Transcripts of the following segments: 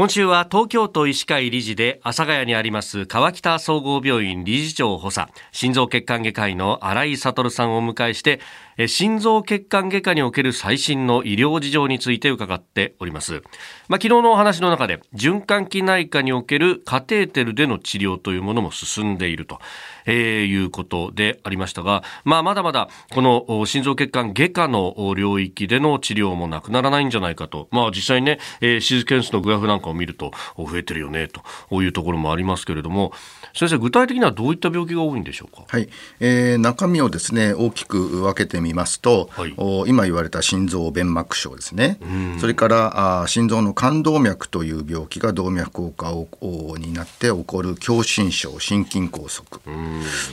今週は東京都医師会理事で阿佐ヶ谷にあります川北総合病院理事長補佐。心臓血管外科医の新井悟さんをお迎えして心臓血管外科における最新の医療事情について伺っております。まあ、昨日のお話の中で循環器内科におけるカテーテルでの治療というものも進んでいると。えー、いうことでありましたが、まあ、まだまだこの心臓血管外科の領域での治療もなくならないんじゃないかと、まあ、実際にね、えー、手術件数のグラフなんかを見ると増えてるよねというところもありますけれども先生具体的にはどういった病気が多いんでしょうか、はいえー、中身をですね大きく分けてみますと、はい、お今言われた心臓弁膜症ですね。それからあ心臓の冠動脈という病気が動脈硬化になって起こる狭心症心筋梗塞。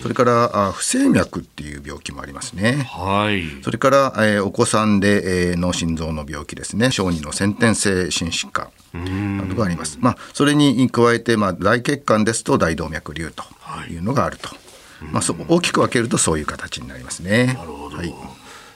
それからあ不整脈っていう病気もありますね、はい、それから、えー、お子さんで、えー、の心臓の病気ですね。小児の先天性心疾患。などがあります。まあ、それに加えて、まあ、大血管ですと大動脈瘤というのがあると、はい、まあ、そ大きく分けるとそういう形になりますね。なるほど、はい。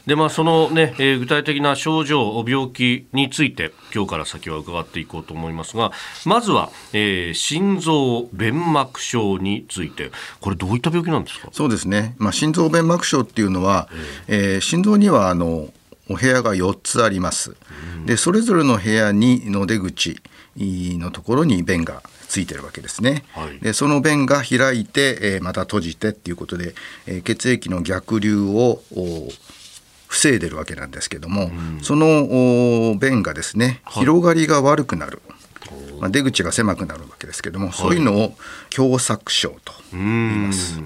でまあ、そのね、えー、具体的な症状、病気について、今日から先は伺っていこうと思いますが、まずは、えー、心臓弁膜症について、これ、どういった病気なんですか？そうですね、まあ、心臓弁膜症っていうのは、えー、えー、心臓にはあのお部屋が4つあります。でそれぞれの部屋にの出口のところに弁がついてるわけですね。はい、でその弁が開いて、えー、また閉じてっていうことで、えー、血液の逆流を防いでるわけなんですけども、うん、その弁がですね広がりが悪くなる。まあ、出口が狭くなるわけですけども、はい、そういうのを狭窄症と言います。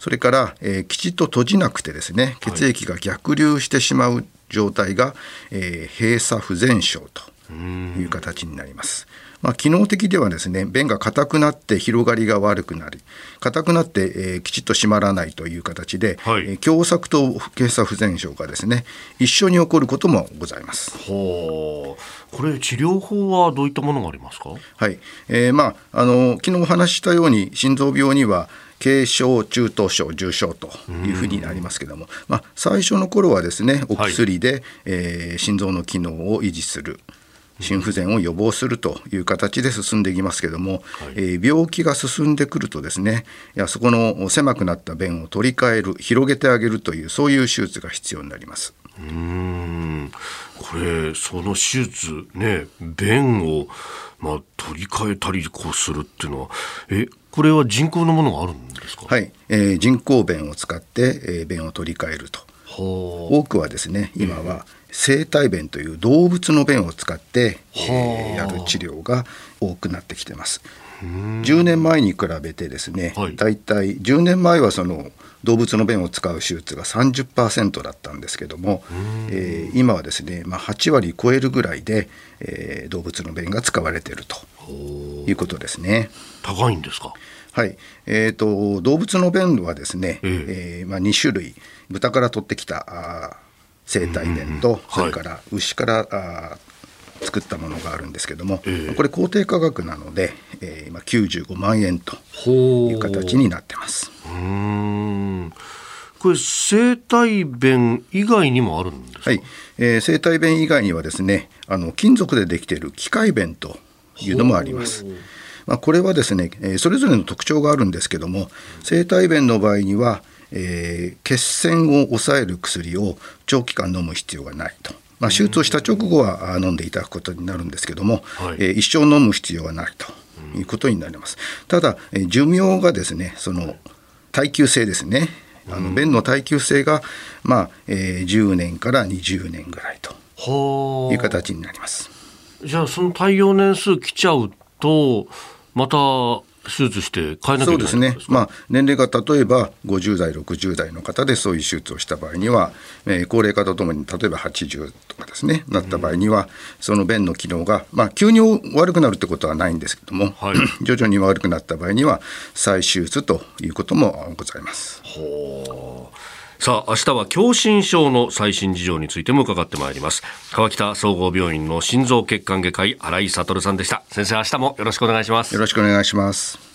それから、えー、きちっと閉じなくてですね血液が逆流してしまう状態が、えー、閉鎖不全症と。いう形になります。まあ、機能的ではですね便が硬くなって広がりが悪くなり硬くなって、えー、きちっと締まらないという形で、はい、えー、狭窄と閉鎖不全症がですね一緒に起こることもございます。これ治療法はどういったものがありますか？はい、えー、まああの昨日お話ししたように心臓病には軽症、中等症、重症というふうになりますけども、まあ、最初の頃はですねお薬で、はい、えー、心臓の機能を維持する。心不全を予防するという形で進んでいきますけども、はい、えー、病気が進んでくるとですねいやそこの狭くなった弁を取り替える広げてあげるというそういう手術が必要になります。うんこれその手術ね弁をまあ取り替えたりこうするっていうのはえこれは人工のものがあるんですか？はい、えー、人工弁を使って、えー、弁を取り替えると。多くはですね今は生体弁という動物の弁を使って、えー、やる治療が多くなってきてます。10年前に比べてですね、はい、だいたい10年前はその動物の便を使う手術が30%だったんですけども、えー、今はですね、まあ、8割超えるぐらいで、えー、動物の便が使われているということですね。高いんですか？はい、えーと、動物の便はですね、ええ。えー、まあ、2種類。豚から取ってきたあ生体便と、それから牛からあ作ったものがあるんですけども、えー、これ公定価格なので、えー、今95万円という形になってます。うん。これ生体弁以外にもあるんですか、はい。えー、生体弁以外にはですねあの金属でできている機械弁というのもあります。まあ、これはですね、えー、それぞれの特徴があるんですけども生体弁の場合には、えー、血栓を抑える薬を長期間飲む必要がないと。まあ、手術をした直後は飲んでいただくことになるんですけども、はい、えー、一生飲む必要はないということになります。ただ、えー、寿命がですねその耐久性ですねあの便の耐久性が、まあえー、10年から20年ぐらいという形になります。じゃあその耐用年数来ちゃうとまた手術して変えなきゃいけないそうですね、まあ、年齢が例えば50代、60代の方でそういう手術をした場合には、えー、高齢化とともに例えば80とかですね、なった場合には、その便の機能が、まあ、急に悪くなるってことはないんですけども、はい、徐々に悪くなった場合には、再手術ということもございます。ほうさあ明日は狭心症の最新事情についても伺ってまいります。川北総合病院の心臓血管外科医新井悟さんでした。先生明日もよろしくお願いします。よろしくお願いします。